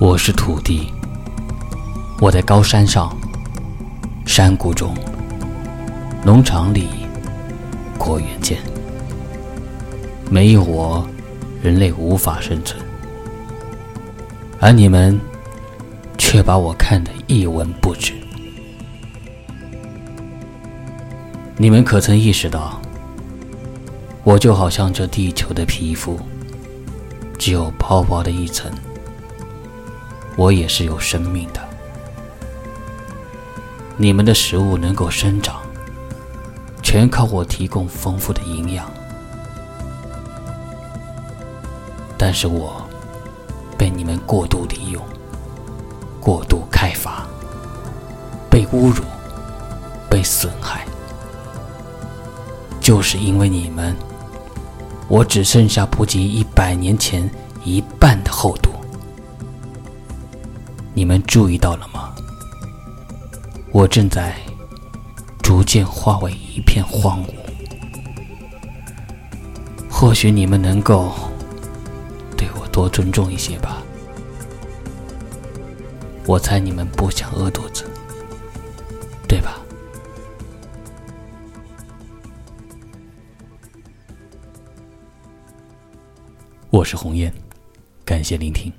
我是土地，我在高山上、山谷中、农场里、果园间，没有我，人类无法生存。而你们却把我看得一文不值。你们可曾意识到，我就好像这地球的皮肤，只有薄薄的一层。我也是有生命的。你们的食物能够生长，全靠我提供丰富的营养。但是我被你们过度利用、过度开发、被侮辱、被损害，就是因为你们，我只剩下不及一百年前一半的厚度。你们注意到了吗？我正在逐渐化为一片荒芜。或许你们能够对我多尊重一些吧。我猜你们不想饿肚子，对吧？我是红艳，感谢聆听。